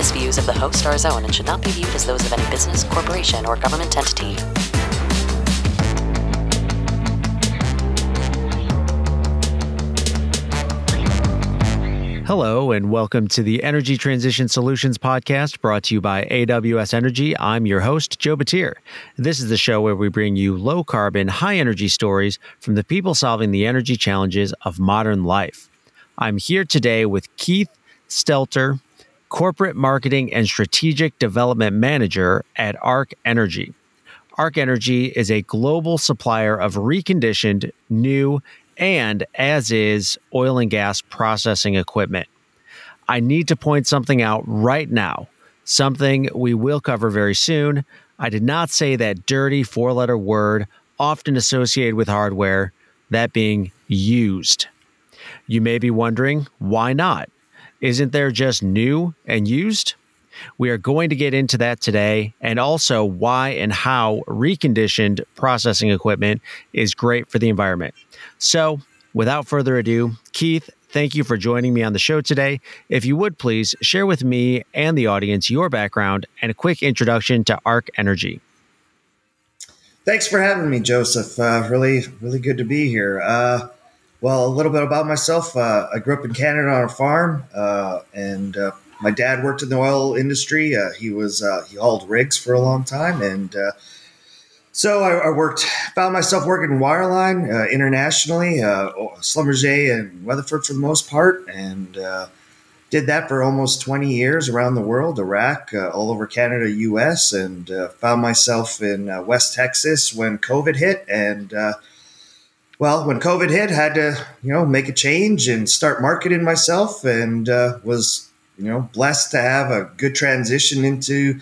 Views of the host are his own and should not be viewed as those of any business, corporation, or government entity. Hello, and welcome to the Energy Transition Solutions Podcast brought to you by AWS Energy. I'm your host, Joe Batir. This is the show where we bring you low carbon, high energy stories from the people solving the energy challenges of modern life. I'm here today with Keith Stelter, Corporate Marketing and Strategic Development Manager at Arc Energy. Arc Energy is a global supplier of reconditioned, new, and as is oil and gas processing equipment. I need to point something out right now, something we will cover very soon. I did not say that dirty four letter word often associated with hardware, that being used. You may be wondering, why not? Isn't there just new and used? We are going to get into that today and also why and how reconditioned processing equipment is great for the environment. So, without further ado, Keith, thank you for joining me on the show today. If you would please share with me and the audience your background and a quick introduction to Arc Energy. Thanks for having me, Joseph. Uh, really, really good to be here. Uh, well, a little bit about myself. Uh, I grew up in Canada on a farm, uh, and uh, my dad worked in the oil industry. Uh, he was he hauled rigs for a long time, and so I, I, worked, found myself working wireline uh, internationally, uh, Schlumberger and Weatherford for the most part, and uh, did that for almost 20 years around the world, Iraq, uh, all over Canada, U.S., and uh, found myself in uh, West Texas when COVID hit. And uh, well, when COVID hit, I had to you know make a change and start marketing myself, and was you know blessed to have a good transition into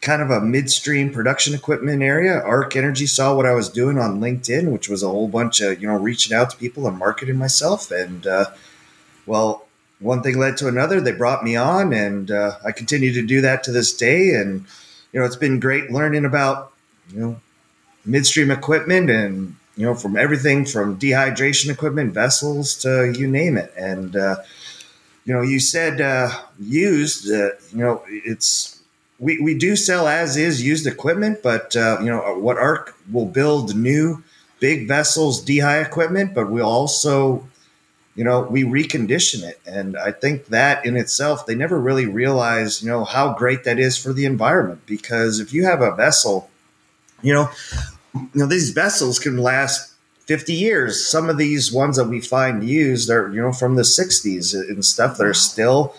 kind of a midstream production equipment area. Arc Energy saw what I was doing on LinkedIn, which was a whole bunch of you know reaching out to people and marketing myself. And uh, well, one thing led to another. They brought me on, and uh, I continue to do that to this day. And you know, it's been great learning about you know midstream equipment and you know from everything from dehydration equipment, vessels to you name it. And uh, you know, you said uh, used. Uh, you know, it's we, we do sell as is used equipment, but uh, you know what Arc will build new big vessels, dehy equipment, but we also, you know, we recondition it, and I think that in itself they never really realize, you know, how great that is for the environment. Because if you have a vessel, you know, you know these vessels can last 50 years. Some of these ones that we find used are, you know, from the 60s and stuff that are still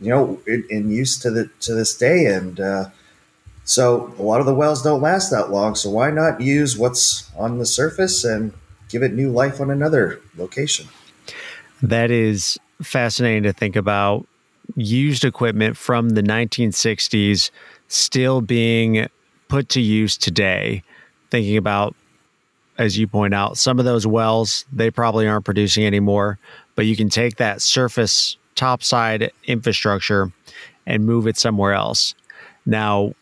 you know, in, in use to the to this day. And uh, so a lot of the wells don't last that long. So why not use what's on the surface and give it new life on another location? That is fascinating to think about. Used equipment from the 1960s still being put to use today. Thinking about, as you point out, some of those wells, they probably aren't producing anymore, but you can take that surface topside infrastructure and move it somewhere else. Now,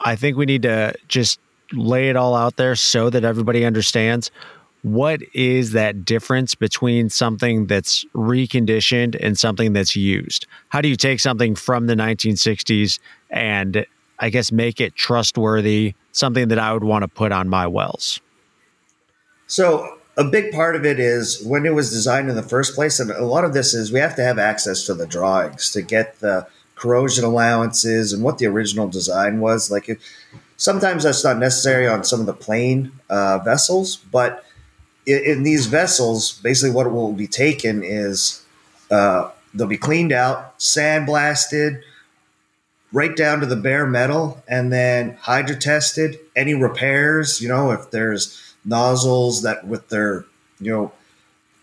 I think we need to just lay it all out there so that everybody understands what is that difference between something that's reconditioned and something that's used. How do you take something from the 1960s and I guess make it trustworthy, something that I would want to put on my wells? So, a big part of it is when it was designed in the first place, and a lot of this is we have to have access to the drawings to get the corrosion allowances and what the original design was. Like, sometimes that's not necessary on some of the plain uh, vessels, but in, in, these vessels, basically what will be taken is uh, they'll be cleaned out, sandblasted, right down to the bare metal, and then hydro tested. Any repairs, you know, if there's nozzles that with their you know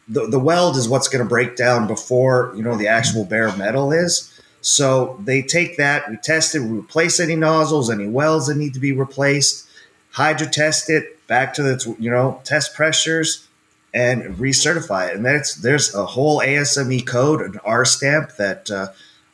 the, the weld is what's going to break down before you know the actual bare metal is So they take that, we test it, we replace any nozzles, any welds that need to be replaced, hydro test it back to the you know test pressures, and recertify it. And that's there's a whole ASME code, an R stamp that uh,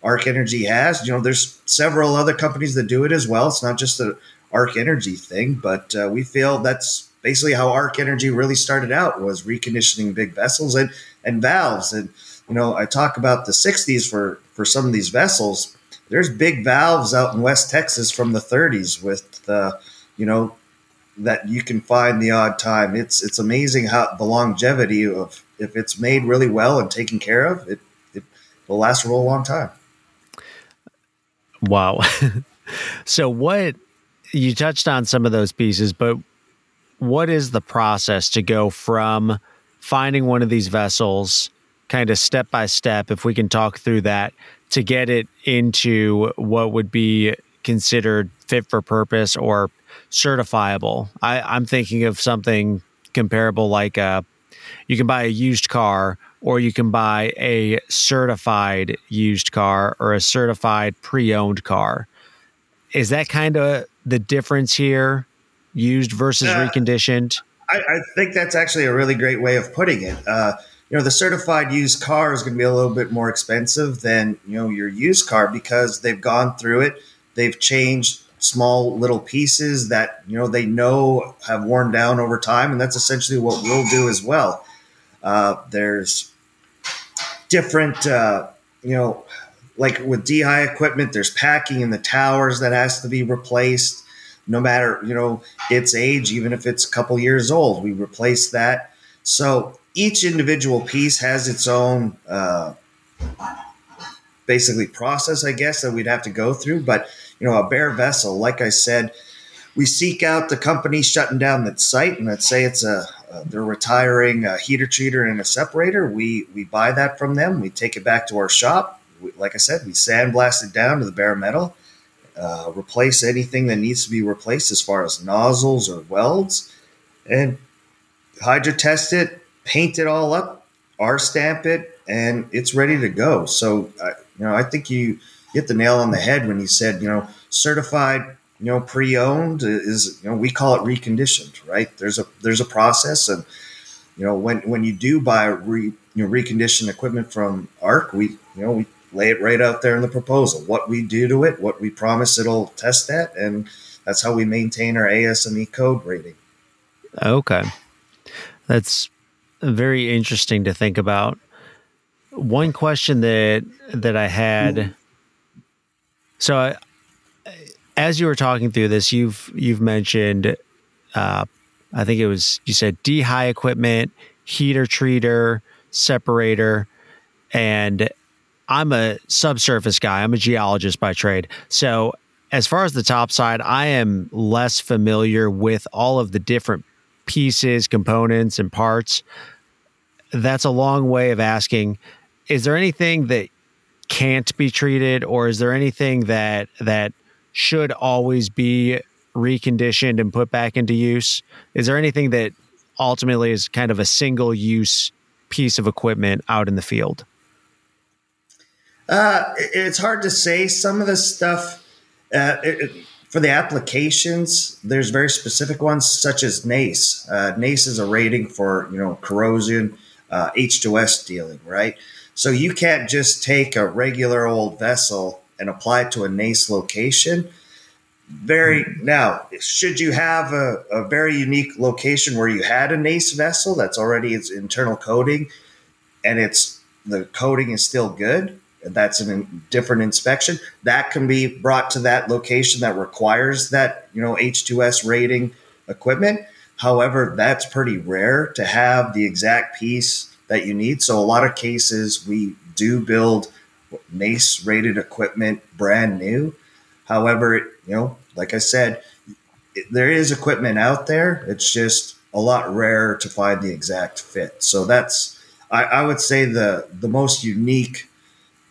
Arc Energy has. You know, there's several other companies that do it as well. It's not just a Arc Energy thing, but uh, we feel that's basically how Arc Energy really started out was reconditioning big vessels and and valves. And you know, I talk about the '60s for for some of these vessels. There's big valves out in West Texas from the 30s with the, you know, that you can find the odd time. It's it's amazing how the longevity of if it's made really well and taken care of, it it will last a real long time. Wow. so what you touched on some of those pieces, but what is the process to go from finding one of these vessels kind of step by step if we can talk through that to get it into what would be considered fit for purpose or certifiable I, i'm thinking of something comparable like a, you can buy a used car or you can buy a certified used car or a certified pre-owned car is that kind of the difference here used versus uh, reconditioned? I, I, think that's actually a really great way of putting it. Uh, you know, the certified used car is going to be a little bit more expensive than you know your used car because they've gone through it. They've changed small little pieces that you know they know have worn down over time, and that's essentially what we'll do as well. Uh, there's different, uh, you know, like with dehy equipment, there's packing in the towers that has to be replaced no matter you know its age even if it's a couple years old we replace that so each individual piece has its own uh, basically process i guess that we'd have to go through but you know a bare vessel. Like i said we seek out the company shutting down that site and let's say it's a, a they're retiring a heater treater and a separator we we buy that from them. We take it back to our shop. We, like i said we sandblast it down to the bare metal uh, replace anything that needs to be replaced as far as nozzles or welds, and hydro test it, paint it all up, R stamp it, and it's ready to go. So, uh, you know, I think you hit the nail on the head when you said, you know, certified, you know, pre-owned is, you know, we call it reconditioned, right? There's a there's a process, and you know, when when you do buy re, you know reconditioned equipment from Arc, we you know we lay it right out there in the proposal what we do to it, what we promise it'll test at, and that's how we maintain our ASME code rating. Okay. That's very interesting to think about. One question that that I had hmm. So I, as you were talking through this, you've you've mentioned uh, I think it was you said dehy equipment, heater treater, separator, and I'm a subsurface guy. I'm a geologist by trade. So, as far as the top side, I am less familiar with all of the different pieces, components, and parts. That's a long way of asking is there anything that can't be treated or is there anything that that should always be reconditioned and put back into use? Is there anything that ultimately is kind of a single use piece of equipment out in the field? Uh, it's hard to say. Some of the stuff uh, it, for the applications, there's very specific ones such as NACE. Uh, NACE is a rating for you know corrosion, uh, H2S dealing, right? So you can't just take a regular old vessel and apply it to a NACE location. Very now, should you have a, a very unique location where you had a NACE vessel that's already its internal coating, and it's the coating is still good, that's a different inspection that can be brought to that location that requires that you know h2s rating equipment however that's pretty rare to have the exact piece that you need so a lot of cases we do build nace rated equipment brand new however you know like i said there is equipment out there it's just a lot rarer to find the exact fit so that's I, I would say the the most unique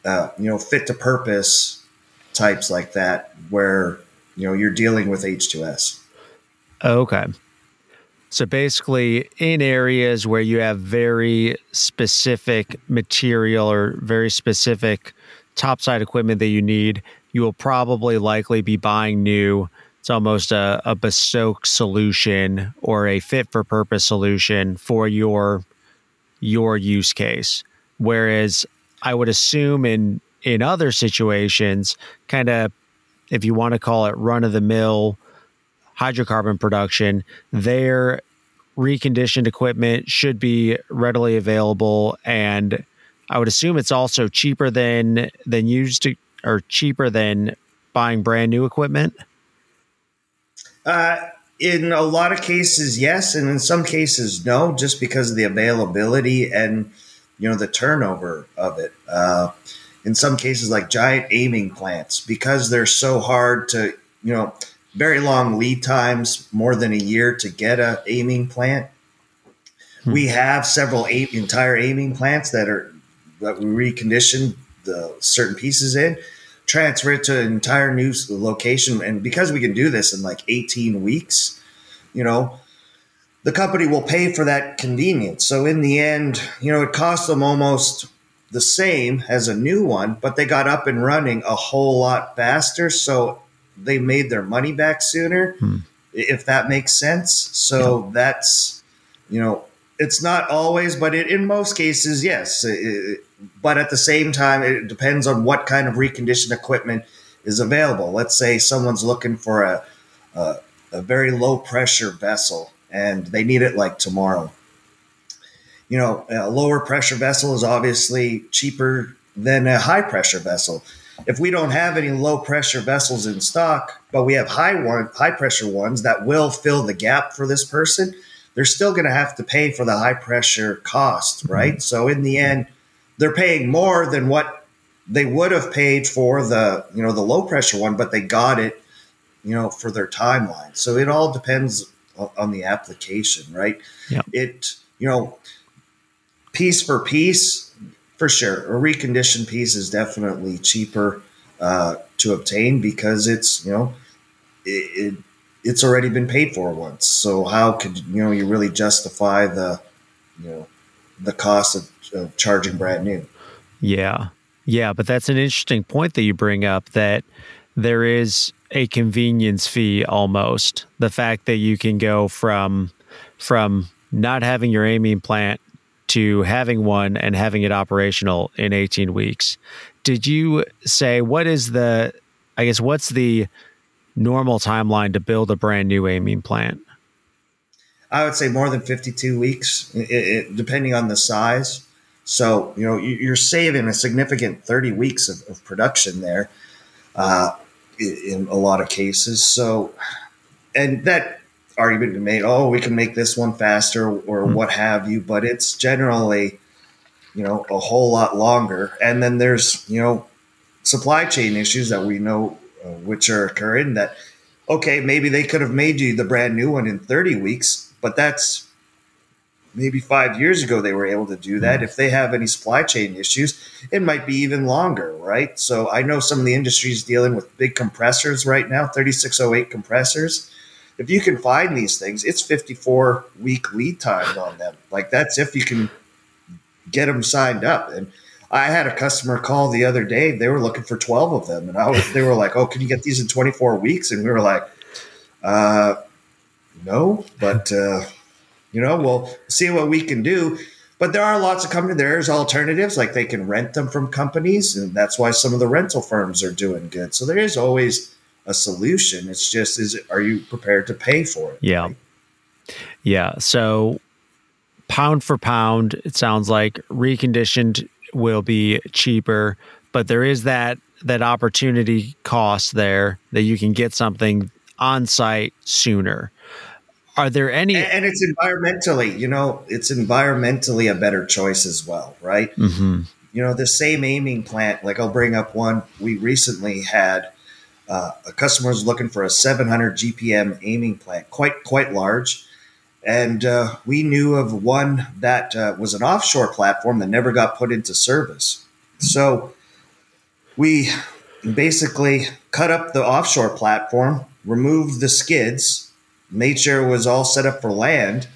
uh, you know, fit to purpose types like that, where you know you're dealing with H2S. Okay. So basically, in areas where you have very specific material or very specific topside equipment that you need, you will probably likely be buying new. It's almost a, a bespoke solution or a fit for purpose solution for your your use case. Whereas I would assume in in other situations, kind of if you want to call it run of the mill hydrocarbon production, their reconditioned equipment should be readily available and I would assume it's also cheaper than than used to, or cheaper than buying brand new equipment. Uh, in a lot of cases, yes, and in some cases, no, just because of the availability and you know the turnover of it. Uh, in some cases, like giant amine plants, because they're so hard to you know very long lead times, more than a year to get a amine plant. Hmm. We have several eight entire amine plants that are that we recondition the certain pieces in, transfer it to an entire new location. And because we can do this in like 18 weeks, you know, the company will pay for that convenience. So in the end, you know, it costs them almost the same as a new one, but they got up and running a whole lot faster. So they made their money back sooner, hmm. if that makes sense. So yeah. that's, you know, it's not always, but it, in most cases, yes. It, but at the same time, it depends on what kind of reconditioned equipment is available. Let's say someone's looking for a, a, a very low pressure vessel and they need it like tomorrow. You know, a lower pressure vessel is obviously cheaper than a high pressure vessel. If we don't have any low pressure vessels in stock, but we have high one, high pressure ones that will fill the gap for this person, they're still going to have to pay for the high pressure cost, right? Mm-hmm. So in the end, they're paying more than what they would have paid for the you know the low pressure one, but they got it you know for their timeline. So it all depends on the application, right? Yeah. It you know piece for piece for sure. A reconditioned piece is definitely cheaper uh, to obtain because it's you know it, it it's already been paid for once. So how could you know you really justify the you know the cost of, of charging brand new. Yeah. Yeah, but that's an interesting point that you bring up that there is a convenience fee almost. The fact that you can go from from not having your amine plant to having one and having it operational in 18 weeks. Did you say what is the I guess what's the normal timeline to build a brand new amine plant? I would say more than 52 weeks, it, it, depending on the size. So, you know, you're saving a significant 30 weeks of, of production there uh, in a lot of cases. So, and that argument be made, oh, we can make this one faster or mm-hmm. what have you, but it's generally, you know, a whole lot longer. And then there's, you know, supply chain issues that we know uh, which are occurring that, okay, maybe they could have made you the brand new one in 30 weeks, but that's maybe five years ago they were able to do that. Mm-hmm. If they have any supply chain issues, it might be even longer, right? So I know some of the industries dealing with big compressors right now, 3608 compressors. If you can find these things, it's 54 week lead time on them. Like that's if you can get them signed up. And I had a customer call the other day. They were looking for 12 of them. And I was, they were like, oh, can you get these in 24 weeks? And we were like, uh, no, but uh, you know, we'll see what we can do. But there are lots of companies. There's alternatives, like they can rent them from companies, and that's why some of the rental firms are doing good. So there is always a solution. It's just is are you prepared to pay for it? Yeah, right? yeah. So pound for pound, it sounds like reconditioned will be cheaper, but there is that that opportunity cost there that you can get something on site sooner. Are there any? And, it's environmentally, you know, it's environmentally a better choice as well, right? Mm-hmm. You know, the same amine plant. Like I'll bring up one we recently had. Uh, a customer was looking for a 700 GPM amine plant, quite quite large, and uh, we knew of one that uh, was an offshore platform that never got put into service. So we basically cut up the offshore platform, removed the skids, made sure it was all set up for land.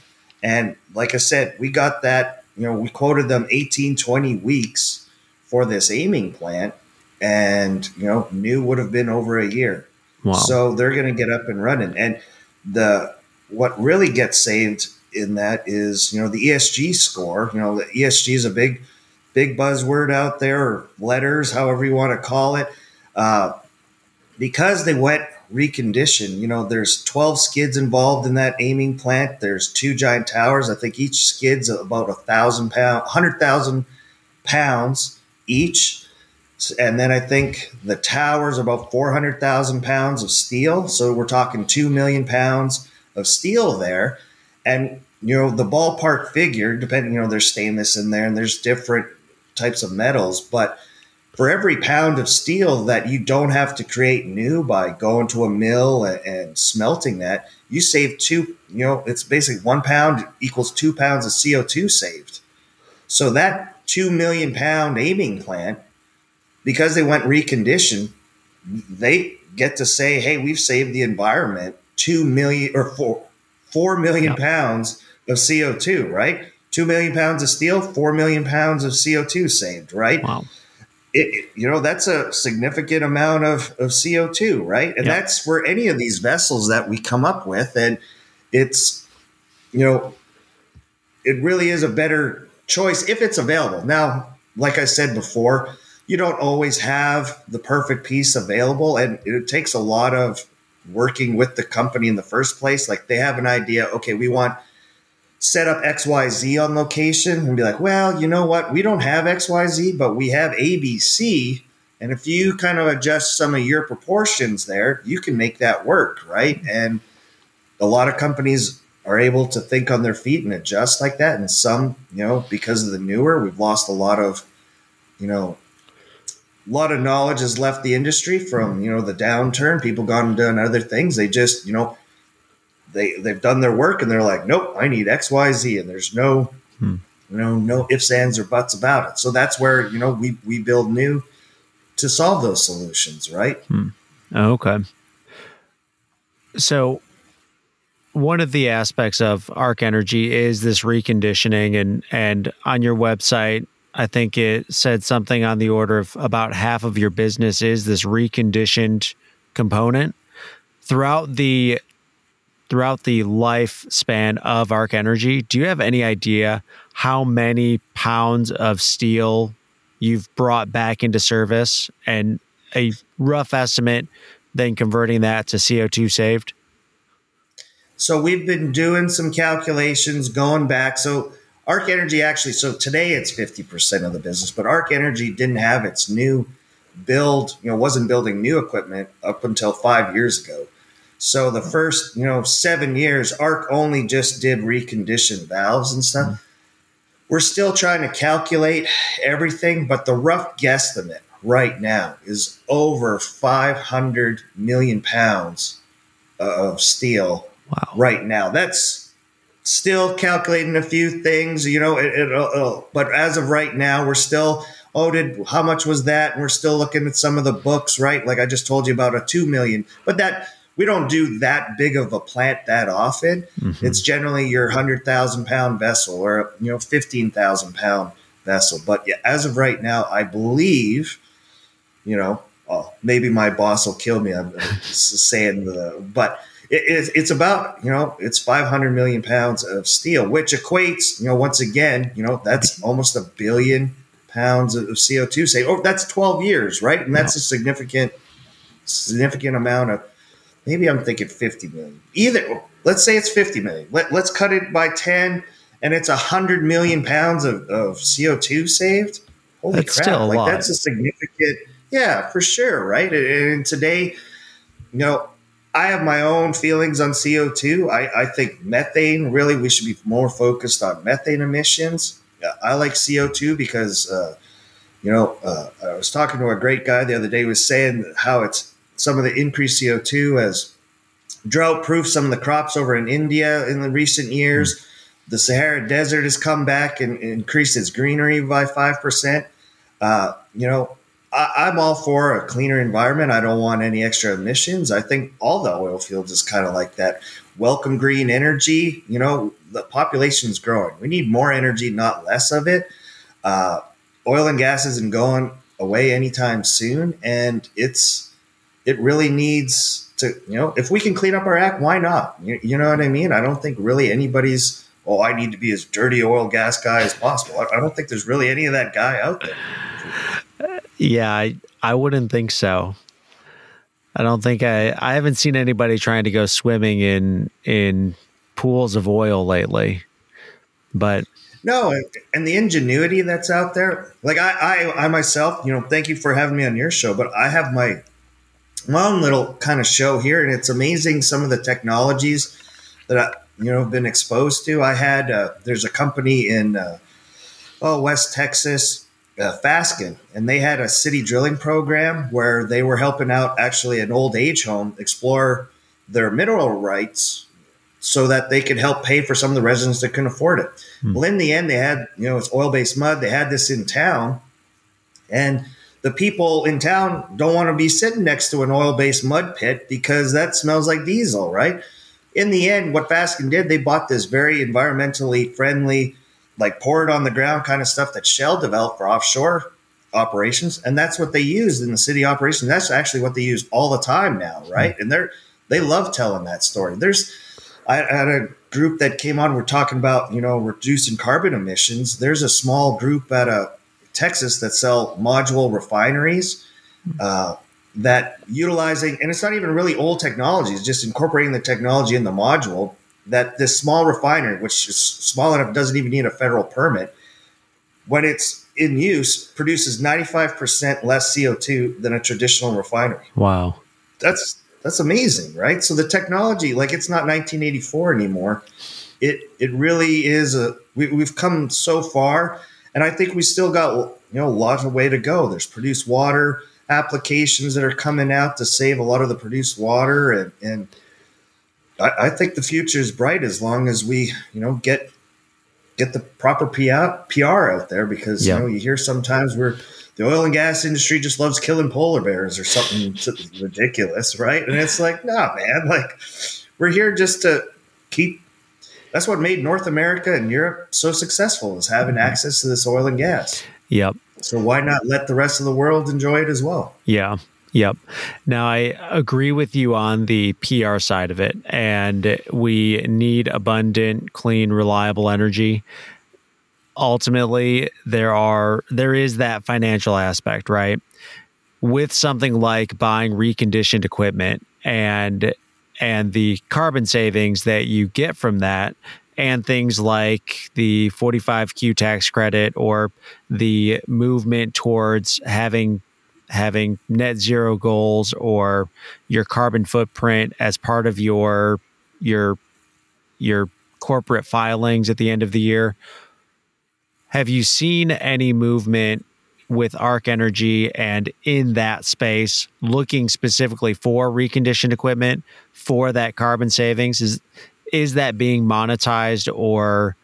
And like I said, we got that, you know, we quoted them 18, 20 weeks for this amine plant. And you know, new would have been over a year. Wow. So they're going to get up and running. And the what really gets saved in that is you know the ESG score. You know, the ESG is a big big buzzword out there, or letters, however you want to call it. Uh, because they went reconditioned, you know, there's 12 skids involved in that amine plant. There's two giant towers. I think each skid's about a thousand pound, hundred thousand pounds each. And then I think the towers are about 400,000 pounds of steel. So we're talking 2 million pounds of steel there. And, you know, the ballpark figure, depending, you know, there's stainless in there and there's different types of metals, but for every pound of steel that you don't have to create new by going to a mill and, and, smelting that, you save two, you know, it's basically one pound equals two pounds of CO2 saved. So that two million pound amine plant, because they went reconditioned, they get to say, hey, we've saved the environment two million or four, four million yeah. pounds of CO2, right? Two million pounds of steel, four million pounds of CO2 saved, right? Wow it, you know that's a significant amount of, of co2 right and that's for any of these vessels that we come up with and it's you know it really is a better choice if it's available now like i said before you don't always have the perfect piece available and it takes a lot of working with the company in the first place like they have an idea okay we want set up XYZ on location and be like, well, you know what? We don't have XYZ, but we have ABC. And if you kind of adjust some of your proportions there, you can make that work, right? And a lot of companies are able to think on their feet and adjust like that. And some, you know, because of the newer, we've lost a lot of, you know, a lot of knowledge has left the industry from, you know, the downturn. People gone and done other things. They just, you know, they they've done their work and they're like, nope, I need X, Y, Z, and there's no, hmm. you know, no ifs, ands, or buts about it. So that's where you know we we build new to solve those solutions, right? Hmm. Oh, okay. So one of the aspects of arc energy is this reconditioning and and on your website i think it said something on the order of about half of your business is this reconditioned component throughout the throughout the lifespan of Arc Energy, do you have any idea how many pounds of steel you've brought back into service and a rough estimate, then converting that to CO2 saved? So we've been doing some calculations going back. So Arc Energy actually, so today it's 50% of the business, but Arc Energy didn't have its new build, you know, wasn't building new equipment up until five years ago. So the first, you know, seven years, ARC only just did reconditioned valves and stuff. Mm-hmm. We're still trying to calculate everything, but the rough guesstimate right now is over 500 million pounds of steel wow. right now. That's still calculating a few things, you know, it, it, but as of right now, we're still, oh, did how much was that? And we're still looking at some of the books, right? Like I just told you about a 2 million, but that we don't do that big of a plant that often. Mm-hmm. It's generally your hundred thousand pound vessel or you know fifteen thousand pound vessel. But yeah, as of right now, I believe, you know, oh, maybe my boss will kill me. I'm saying the, but it, it's about you know it's 500 million pounds of steel, which equates you know once again you know that's almost a billion pounds of CO2. Say, oh, that's 12 years, right? And that's a significant significant amount of maybe I'm thinking 50 million. Either let's say it's 50 million. Let, let's cut it by 10 and it's 100 million pounds of, of CO2 saved. Holy that's crap. like lot. that's a significant, yeah, for sure. Right. And, and today, you know, I have my own feelings on CO2. I, I think methane, really, we should be more focused on methane emissions. I like CO2 because, uh, you know, uh, I was talking to a great guy the other day, who was saying how it's some of the increased CO2 has drought proof some of the crops over in India in the recent years. Mm. The Sahara Desert has come back and increased its greenery by 5%. Uh, you know, I, am all for a cleaner environment. I don't want any extra emissions. I think all the oil fields is kind of like that. Welcome green energy. You know, the population is growing. We need more energy, not less of it. Uh, oil and gas isn't going away anytime soon. And it's, it really needs to, you know, if we can clean up our act, why not? You, you know what I mean? I don't think really anybody's, oh, I need to be as dirty oil gas guy as possible. I, I don't think there's really any of that guy out there. Yeah, I, I wouldn't think so. I don't think I I haven't seen anybody trying to go swimming in in pools of oil lately. But no, and the ingenuity that's out there, like I, I, I myself, you know, thank you for having me on your show, but I have my my own little kind of show here, and it's amazing some of the technologies that I, you know, have been exposed to. I had uh, there's a company in uh, oh West Texas, uh, Fasken, and they had a city drilling program where they were helping out actually an old age home explore their mineral rights so that they could help pay for some of the residents that couldn't afford it. Hmm. Well, in the end, they had, you know, it's oil based mud. They had this in town. And the people in town don't want to be sitting next to an oil based mud pit because that smells like diesel, right? In the end, what Fasken did, they bought this very environmentally friendly, like pour it on the ground kind of stuff that Shell developed for offshore operations. And that's what they used in the city operations. That's actually what they use all the time now, right? Hmm. And they're, they love telling that story. There's, I had a group that came on. We're talking about you know reducing carbon emissions. There's a small group out of Texas that sell module refineries uh, that utilizing, and it's not even really old technology. It's just incorporating the technology in the module. That this small refinery, which is small enough, doesn't even need a federal permit. When it's in use, produces 95% less CO2 than a traditional refinery. Wow. That's that's amazing, right? So the technology, like it's not 1984 anymore. It it really is a we, we've come so far, and I think we still got you know a lot of way to go. There's produced water applications that are coming out to save a lot of the produced water, and and I, I think the future is bright as long as we you know get get the proper PR, PR out there because you know you hear sometimes we're the oil and gas industry just loves killing polar bears or something ridiculous, right? And it's like, nah, man, like we're here just to keep. That's what made North America and Europe so successful is having mm-hmm. access to this oil and gas. Yep. So why not let the rest of the world enjoy it as well? Yeah. Yep. Now, I agree with you on the PR side of it, and we need abundant, clean, reliable energy ultimately there are there is that financial aspect, right? With something like buying reconditioned equipment and and the carbon savings that you get from that and things like the 45q tax credit or the movement towards having having net zero goals or your carbon footprint as part of your your your corporate filings at the end of the year have you seen any movement with Arc Energy and in that space looking specifically for reconditioned equipment for that carbon savings? Is is that being monetized or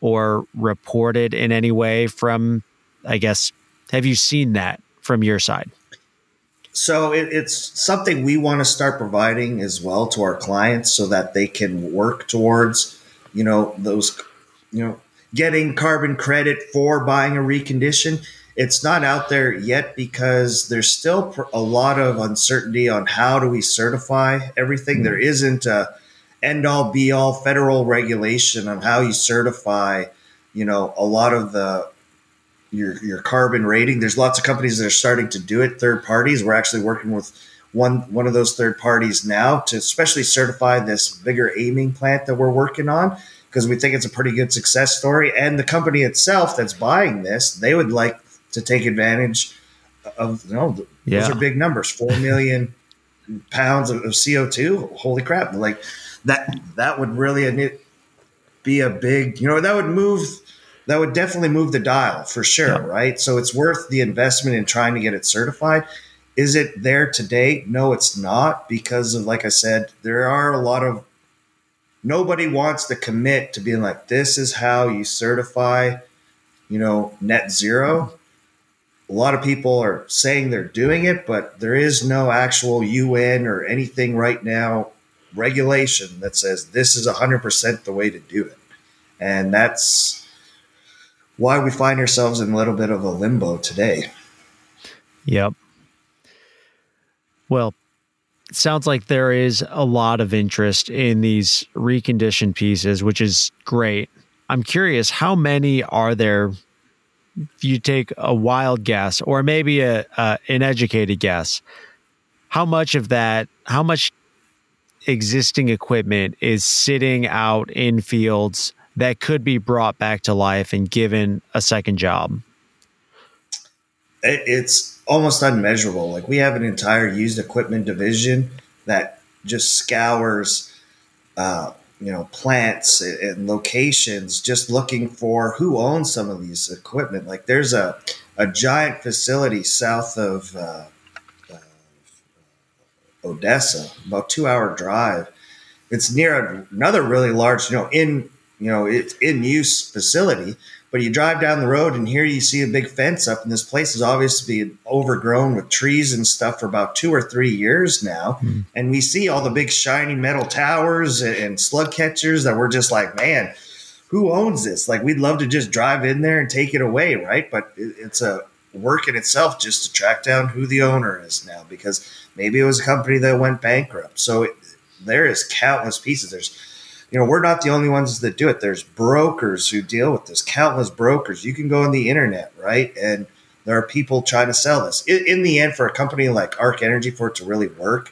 or reported in any way from I guess have you seen that from your side? So it, it's something we want to start providing as well to our clients so that they can work towards, you know, those, you know, getting carbon credit for buying a recondition. It's not out there yet because there's still a lot of uncertainty on how do we certify everything. Mm-hmm. There isn't a end all be all federal regulation on how you certify, you know, a lot of the your your carbon rating. There's lots of companies that are starting to do it. Third parties. We're actually working with one one of those third parties now to especially certify this bigger amine plant that we're working on because we think it's a pretty good success story. And the company itself that's buying this, they would like to take advantage of, you know, yeah. those are big numbers, 4 million pounds of, of CO2. Holy crap. Like that, that would really be a big, you know, that would move, that would definitely move the dial for sure. Yeah. Right. So it's worth the investment in trying to get it certified. Is it there today? No, it's not because of, like I said, there are a lot of nobody wants to commit to being like this is how you certify you know net zero a lot of people are saying they're doing it but there is no actual un or anything right now regulation that says this is 100% the way to do it and that's why we find ourselves in a little bit of a limbo today Yep. Well, it sounds like there is a lot of interest in these reconditioned pieces, which is great. I'm curious, how many are there? If you take a wild guess, or maybe a, a an educated guess, how much of that, how much existing equipment is sitting out in fields that could be brought back to life and given a second job? It's almost unmeasurable. Like we have an entire used equipment division that just scours, uh, you know, plants and locations, just looking for who owns some of these equipment. Like there's a a giant facility south of uh, uh, Odessa, about two hour drive. It's near another really large, you know, in you know, it's in use facility but you drive down the road and here you see a big fence up, and this place is obviously overgrown with trees and stuff for about two or three years now. Mm. And we see all the big shiny metal towers and slug catchers that we're just like, man, who owns this? Like, we'd love to just drive in there and take it away, right? But it's a work in itself just to track down who the owner is now because maybe it was a company that went bankrupt. So it, there is countless pieces. There's you know, we're not the only ones that do it. There's brokers who deal with this, countless brokers. You can go on the internet, right? And there are people trying to sell this. In, in the end, for a company like Arc Energy, for it to really work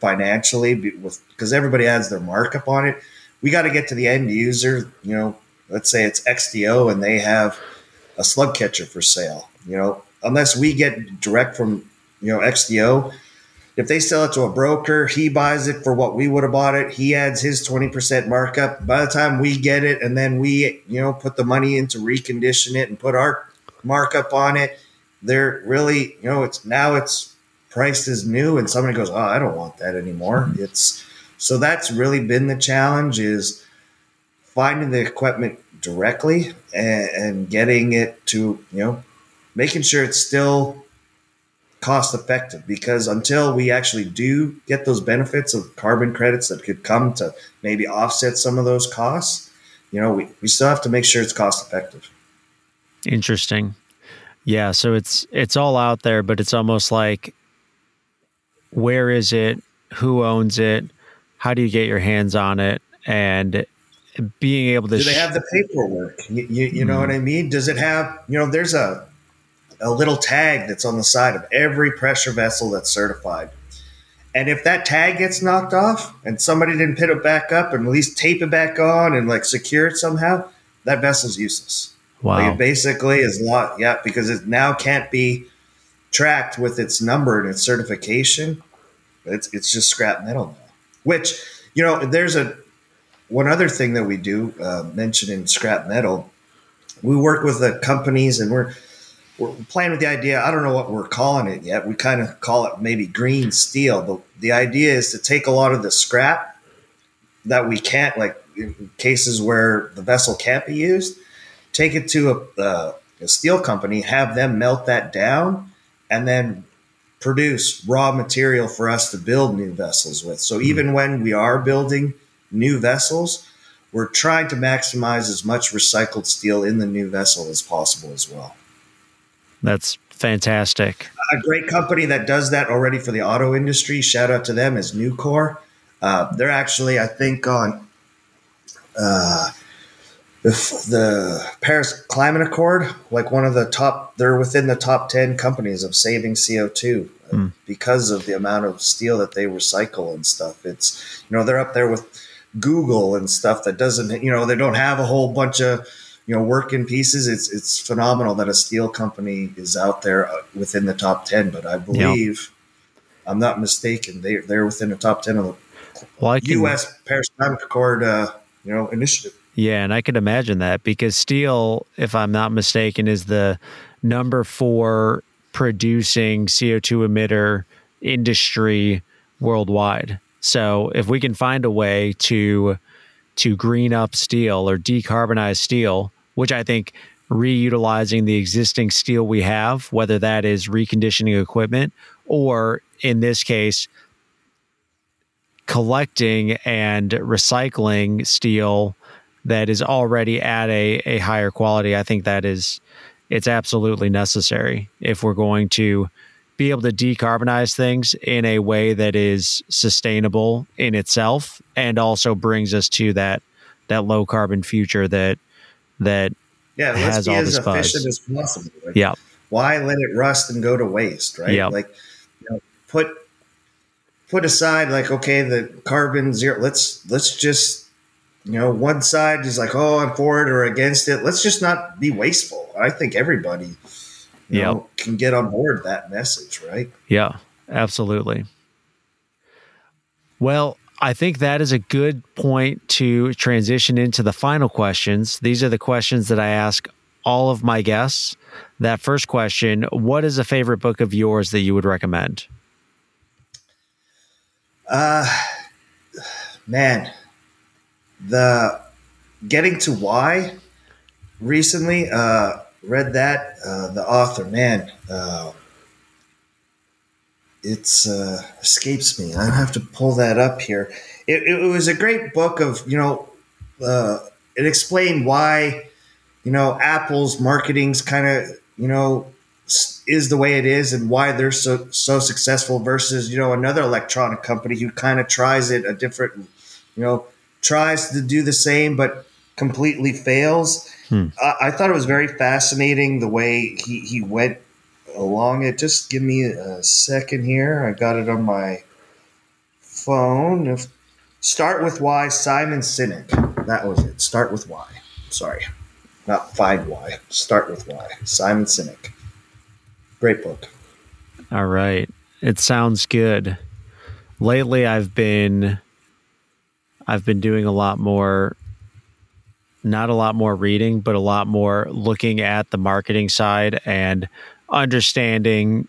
financially, because everybody has their markup on it, we got to get to the end user. You know, let's say it's XTO and they have a slug catcher for sale. You know, unless we get direct from you know XTO, if they sell it to a broker, he buys it for what we would have bought it. He adds his 20% markup. By the time we get it and then we, you know, put the money in to recondition it and put our markup on it, they're really, you know, it's now it's priced as new and somebody goes, "Oh, I don't want that anymore." It's so that's really been the challenge is finding the equipment directly and, and getting it to, you know, making sure it's still cost effective because until we actually do get those benefits of carbon credits that could come to maybe offset some of those costs, you know, we, we still have to make sure it's cost effective. Interesting. Yeah, so it's it's all out there, but it's almost like where is it? Who owns it? How do you get your hands on it? And being able to do they have the paperwork? You, you, you know mm. what I mean? Does it have you know? There's a a little tag that's on the side of every pressure vessel that's certified. And if that tag gets knocked off and somebody didn't put it back up and at least tape it back on and like secure it somehow, that vessel's useless. Wow. Like it basically is lot, yeah, because it now can't be tracked with its number and its certification. It's it's just scrap metal now. Which you know, there's a one other thing that we do uh, mention in scrap metal. We work with the companies and we're we're playing with the idea. I don't know what we're calling it yet. We kind of call it maybe green steel. But the idea is to take a lot of the scrap that we can't, like in cases where the vessel can't be used, take it to a, uh, a steel company, have them melt that down, and then produce raw material for us to build new vessels with. So even mm-hmm. when we are building new vessels, we're trying to maximize as much recycled steel in the new vessel as possible as well. That's fantastic. A great company that does that already for the auto industry. Shout out to them is Nucor. Uh, they're actually, I think, on uh, the, the, Paris Climate Accord, like one of the top. They're within the top ten companies of saving CO two mm. because of the amount of steel that they recycle and stuff. It's you know they're up there with Google and stuff that doesn't you know they don't have a whole bunch of you know work in pieces. It's it's phenomenal that a steel company is out there uh, within the top ten. But I believe I'm not mistaken. They they're within the top ten of the well, can, U.S. Paris Climate Accord uh, you know initiative. Yeah, and I could imagine that because steel, if I'm not mistaken, is the number four producing CO2 emitter industry worldwide. So if we can find a way to to green up steel or decarbonize steel, which I think reutilizing the existing steel we have, whether that is reconditioning equipment or in this case, collecting and recycling steel that is already at a, a higher quality, I think that is it's absolutely necessary if we're going to be able to decarbonize things in a way that is sustainable in itself and also brings us to that that low carbon future that that yeah, let's has be all as this buzz. as possible. Like, yeah Why let it rust and go to waste, right? Yep. Like, you know, put put aside like okay, the carbon zero. Let's let's just you know one side is like oh I'm for it or against it. Let's just not be wasteful. I think everybody you Yep. know can get on board that message, right? Yeah, absolutely. Well, I think that is a good point to transition into the final questions. These are the questions that I ask all of my guests. That first question What is a favorite book of yours that you would recommend? Uh man, the getting to why recently uh read that uh the author man uh it's uh escapes me. I have to pull that up here. It, it was a great book of you know uh it explained why you know apple's marketing's kind of you know is the way it is and why they're so so successful versus you know another electronic company who kind of tries it a different you know tries to do the same but completely fails Hmm. I, I thought it was very fascinating the way he, he went along it. Just give me a second here. I got it on my phone. If- start with why simon sinek. That was it. Start with why sorry. Not find why start with why simon sinek. Great book. All right. It sounds good. Lately I've been I've been doing a lot more not a lot more reading, but a lot more looking at the marketing side and understanding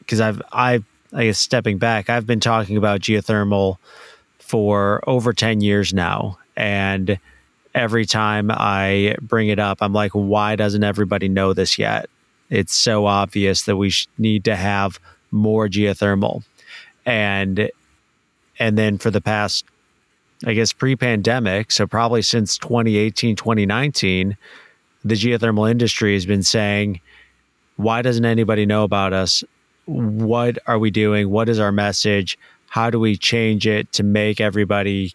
because I've I I guess stepping back, I've been talking about geothermal for over 10 years now and every time I bring it up, I'm like why doesn't everybody know this yet? It's so obvious that we need to have more geothermal. And and then for the past I guess pre-pandemic, so probably since 2018, 2019, the geothermal industry has been saying, why doesn't anybody know about us? What are we doing? What is our message? How do we change it to make everybody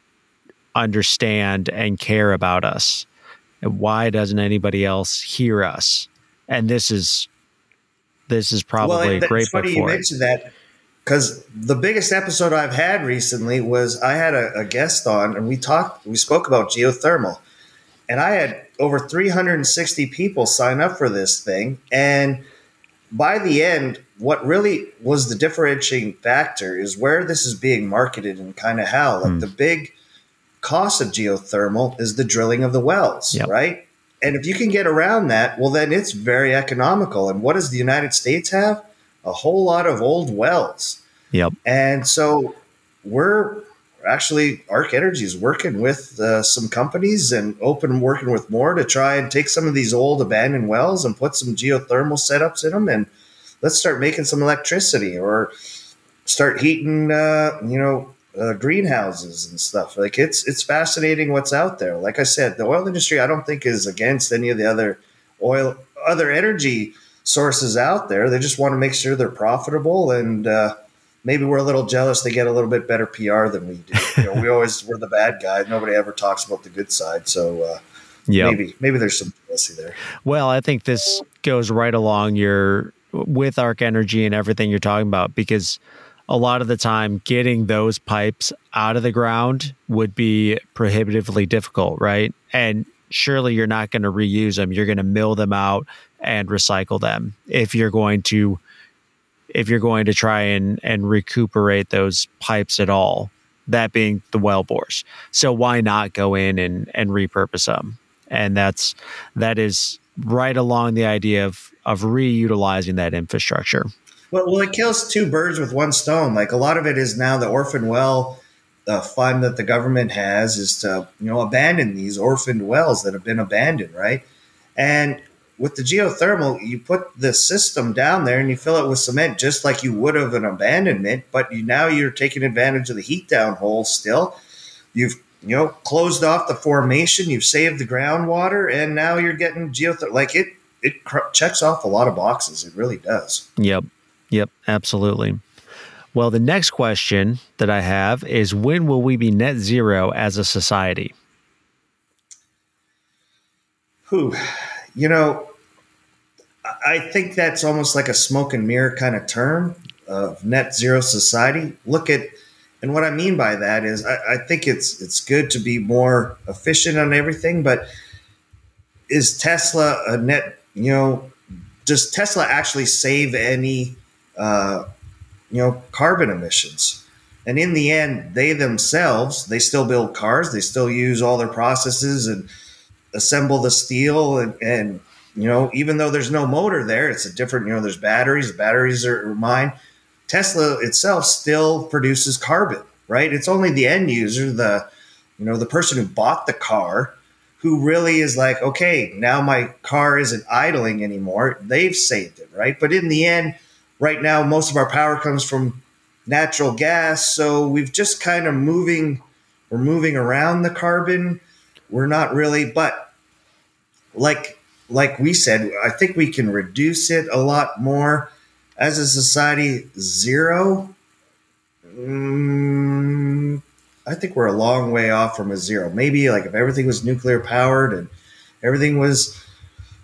understand and care about us? And why doesn't anybody else hear us? And this is this is probably a that's great funny you for it. mentioned that because the biggest episode I've had recently was I had a, a guest on and we talked, we spoke about geothermal, and I had over 360 people sign up for this thing. And by the end, what really was the differentiating factor is where this is being marketed and kind of how. Like Hmm. the big cost of geothermal is the drilling of the wells, Yep. right? And if you can get around that, well, then it's very economical. And what does the United States have? A whole lot of old wells. Yep. And so we're actually Arc Energy is working with uh, some companies and open working with more to try and take some of these old abandoned wells and put some geothermal setups in them and let's start making some electricity or start heating uh, you know uh, greenhouses and stuff like it's it's fascinating what's out there like i said the oil industry i don't think is against any of the other oil other energy sources out there they just want to make sure they're profitable and uh, maybe we're a little jealous they get a little bit better PR than we do. You know, we always we're the bad guy. Nobody ever talks about the good side. So uh, Yep. maybe maybe there's some jealousy there. Well, I think this goes right along your with Arc Energy and everything you're talking about because a lot of the time getting those pipes out of the ground would be prohibitively difficult, right? And surely you're not going to reuse them. You're going to mill them out and recycle them if you're going to if you're going to try and and recuperate those pipes at all. That being the well bores. So why not go in and and repurpose them? And that's that is right along the idea of of reutilizing that infrastructure. Well, well, it kills two birds with one stone. Like a lot of it is now the orphan well uh, fund that the government has is to you know abandon these orphaned wells that have been abandoned, right? And with the geothermal, you put the system down there and you fill it with cement just like you would of an abandonment, but you now you're taking advantage of the heat down hole still. You've you know closed off the formation, you've saved the groundwater, and now you're getting geothermal. Like it, it cr- checks off a lot of boxes. It really does. Yep. Yep, absolutely. Well, the next question that I have is when will we be net zero as a society? Who, you know, I think that's almost like a smoke and mirror kind of term of net zero society. Look at, and what I mean by that is, I, I think it's it's good to be more efficient on everything, but is Tesla a net? You know, does Tesla actually save any, uh, you know, carbon emissions? And in the end, they themselves they still build cars, they still use all their processes and assemble the steel and, and you know, even though there's no motor there, it's a different, you know, there's batteries, the batteries are mine. Tesla itself still produces carbon, right? It's only the end user, the, you know, the person who bought the car who really is like, okay, now my car isn't idling anymore. They've saved it, right? But in the end, right now, most of our power comes from natural gas. So we've just kind of moving, we're moving around the carbon. We're not really, but like like we said, I think we can reduce it a lot more as a society. Zero, mm, I think we're a long way off from a zero. Maybe like if everything was nuclear powered and everything was,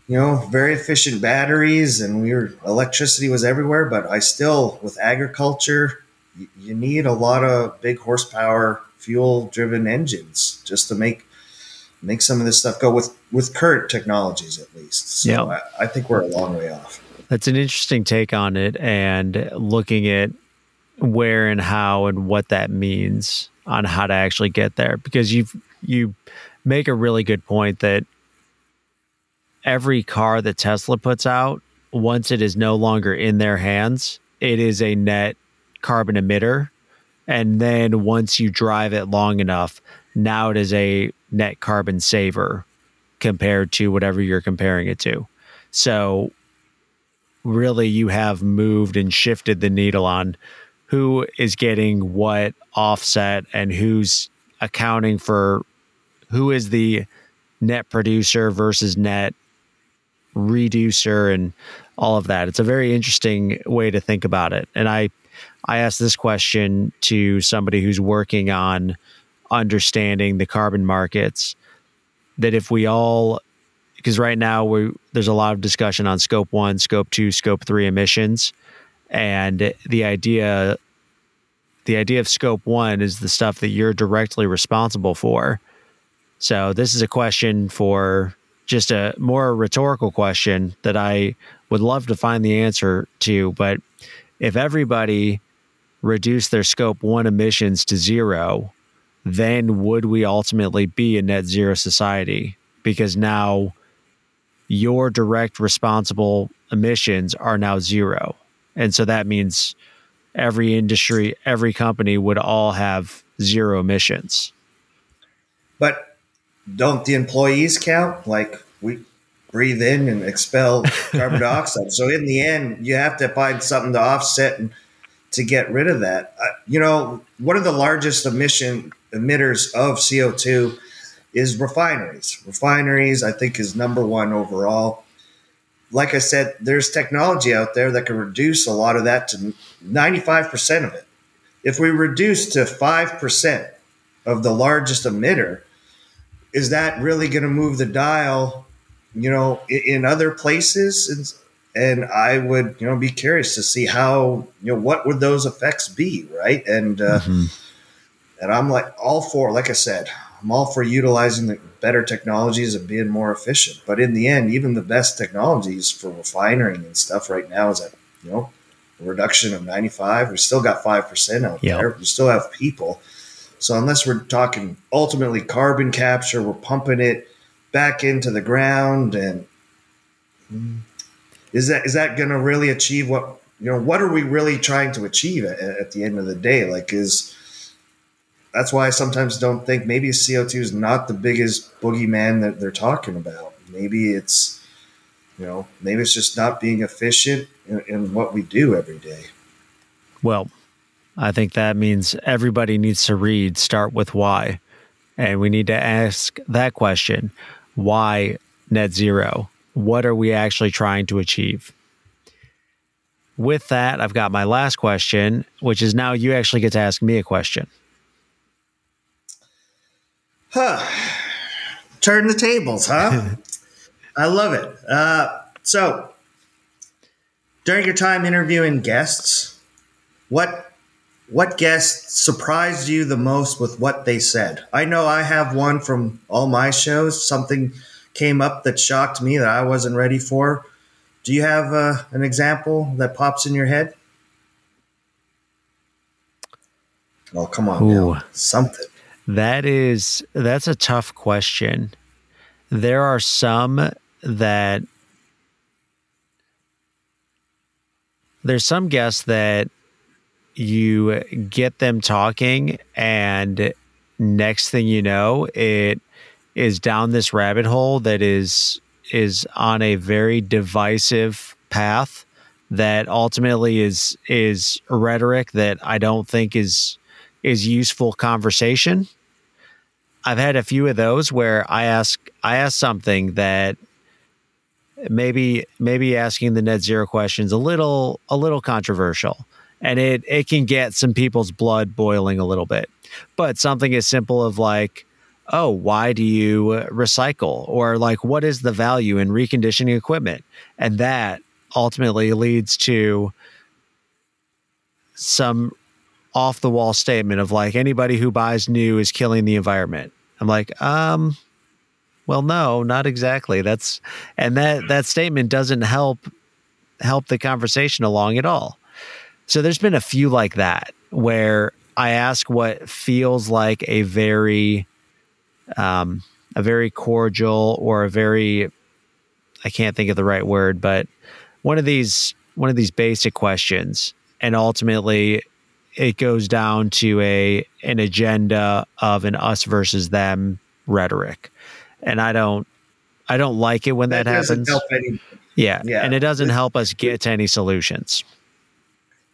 you know, very efficient batteries and we were electricity was everywhere. But I still, with agriculture, you, you need a lot of big horsepower, fuel driven engines just to make make some of this stuff go with with current technologies at least. So yeah. I, I think we're a long way off. That's an interesting take on it and looking at where and how and what that means on how to actually get there because you you make a really good point that every car that Tesla puts out once it is no longer in their hands it is a net carbon emitter and then once you drive it long enough now it is a net carbon saver compared to whatever you're comparing it to. So really you have moved and shifted the needle on who is getting what offset and who's accounting for who is the net producer versus net reducer and all of that. It's a very interesting way to think about it. And I I asked this question to somebody who's working on understanding the carbon markets that if we all because right now we there's a lot of discussion on scope 1 scope 2 scope 3 emissions. And the idea the idea of scope 1 is the stuff that you're directly responsible for. So this is a question for just a more rhetorical question that I would love to find the answer to but if everybody reduced their scope 1 emissions to zero then would we ultimately be a net zero society? Because now your direct responsible emissions are now zero. And so that means every industry, every company would all have zero emissions. But don't the employees count? Like we breathe in and expel carbon dioxide. So in the end, you have to find something to offset and to get rid of that. Uh, you know, one of the largest emission emitters of CO2 is refineries. Refineries, I think, is number one overall. Like I said, there's technology out there that can reduce a lot of that to 95% of it. If we reduce to 5% of the largest emitter, is that really going to move the dial, you know, in, other places? And, and I would, you know, be curious to see how, you know, what would those effects be, right? And uh, mm-hmm and I'm like all for, like I said, I'm all for utilizing the better technologies and being more efficient. But in the end, even the best technologies for refining and stuff right now is at, you know, a reduction of 95. We still got 5% out yep. there. We still have people. So unless we're talking ultimately carbon capture, we're pumping it back into the ground and mm, is that is that going to really achieve what you know what are we really trying to achieve at, at the end of the day like is that's why I sometimes don't think maybe CO2 is not the biggest boogeyman that they're talking about. Maybe it's, you know, maybe it's just not being efficient in, in what we do every day. Well, I think that means everybody needs to read Start with Why. And we need to ask that question why net zero? What are we actually trying to achieve? with that, I've got my last question, which is now you actually get to ask me a question. Huh. Turn the tables, huh? I love it. Uh, so, during your time interviewing guests, what what guest surprised you the most with what they said? I know I have one from all my shows. Something came up that shocked me that I wasn't ready for. Do you have uh, an example that pops in your head? Oh, come on, Ooh, now. something. That is that's a tough question. There are some that there's some guests that you get them talking and next thing you know it is down this rabbit hole that is is on a very divisive path that ultimately is is rhetoric that I don't think is is useful conversation. I've had a few of those where I ask I ask something that maybe maybe asking the net zero questions a little a little controversial and it it can get some people's blood boiling a little bit. But something as simple of like oh, why do you recycle? Or like, what is the value in reconditioning equipment? And that ultimately leads to some off the wall statement of like, anybody who buys new is killing the environment. I'm like, um, well, no, not exactly. That's, and that, that statement doesn't help, help the conversation along at all. So there's been a few like that where I ask what feels like a very um, a very cordial or a very I can't think of the right word, but one of these one of these basic questions, and ultimately it goes down to a an agenda of an us versus them rhetoric, and I don't I don't like it when that, that happens. Yeah, yeah, and it doesn't help us get to any solutions.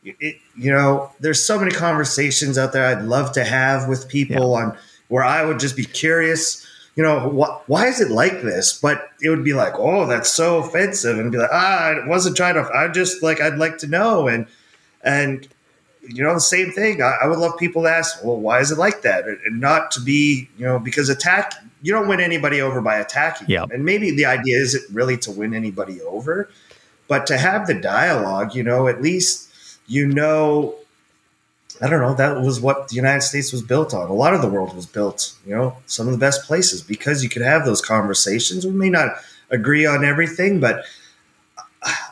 It, you know, there's so many conversations out there I'd love to have with people yeah. on where I would just be curious, you know, wh- why is it like this? But it would be like, oh, that's so offensive, and be like, ah, I wasn't trying to. I just like I'd like to know, and and you know the same thing. I, I would love people to ask, well, why is it like that, and not to be, you know, because attack. You don't win anybody over by attacking Yeah, And maybe the idea isn't really to win anybody over, but to have the dialogue, you know, at least you know I don't know. That was what the United States was built on. A lot of the world was built, you know, some of the best places because you could have those conversations. We may not agree on everything, but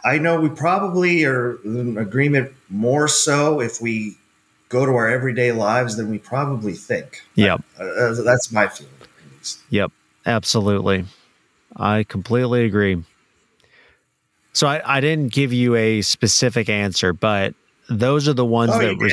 I know we probably are in agreement more so if we go to our everyday lives than we probably think. Yep. Uh, that's my feeling. Yep. Absolutely. I completely agree. So I, I didn't give you a specific answer, but those are the ones oh, that were,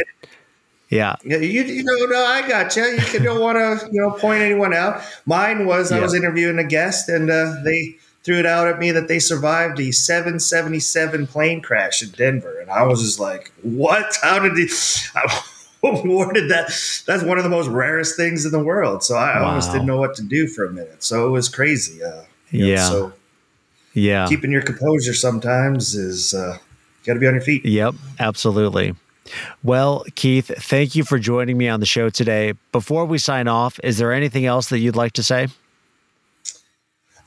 yeah. You, you know, no, I got you. You don't want to, you know, point anyone out. Mine was yeah. I was interviewing a guest and uh, they threw it out at me that they survived a 777 plane crash in Denver. And I was just like, what? How did he? Where did that? That's one of the most rarest things in the world. So I wow. almost didn't know what to do for a minute. So it was crazy. Uh, yeah. Know, so yeah, keeping your composure sometimes is uh, got to be on your feet. Yep, absolutely. Well, Keith, thank you for joining me on the show today. Before we sign off, is there anything else that you'd like to say?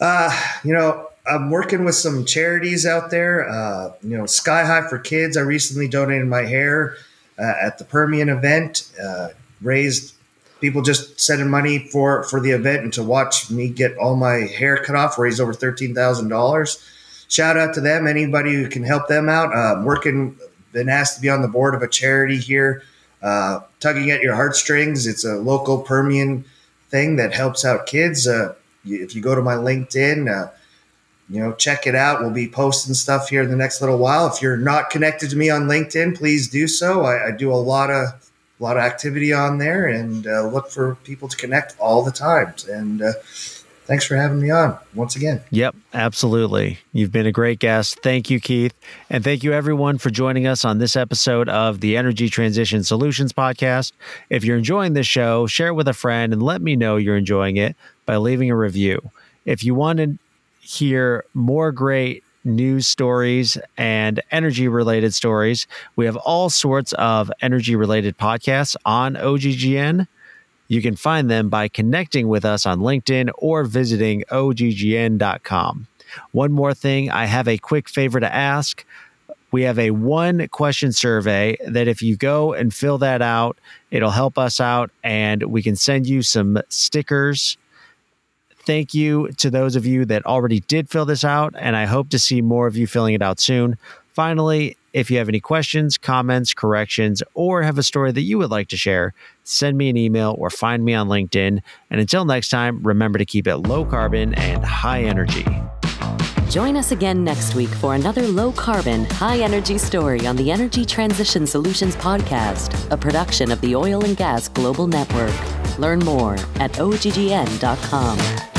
Uh, you know, I'm working with some charities out there. Uh, you know, Sky High for Kids. I recently donated my hair uh, at the Permian event. Uh, raised people just sending money for for the event and to watch me get all my hair cut off. Raised over thirteen thousand dollars. Shout out to them. Anybody who can help them out. Uh, I'm working been asked to be on the board of a charity here, uh, tugging at your heartstrings. It's a local Permian thing that helps out kids. If you go to my LinkedIn, uh, you know, check it out. We'll be posting stuff here in the next little while. If you're not connected to me on LinkedIn, please do so. I, I do a lot of a lot of activity on there and uh, look for people to connect all the time. And uh, thanks for having me on once again. Yep, absolutely. You've been a great guest. Thank you, Keith. And thank you, everyone, for joining us on this episode of the Energy Transition Solutions Podcast. If you're enjoying this show, share it with a friend and let me know you're enjoying it by leaving a review. If you want to hear more great news stories and energy related stories. We have all sorts of energy related podcasts on OGGN. You can find them by connecting with us on LinkedIn or visiting oggn.com. One more thing, I have a quick favor to ask. We have a one question survey that if you go and fill that out, it'll help us out and we can send you some stickers. Thank you to those of you that already did fill this out, and I hope to see more of you filling it out soon. Finally, if you have any questions, comments, corrections, or have a story that you would like to share, send me an email or find me on LinkedIn. And until next time, remember to keep it low carbon and high energy. Join us again next week for another low carbon, high energy story on the Energy Transition Solutions Podcast, a production of the Oil and Gas Global Network. Learn more at oggn.com.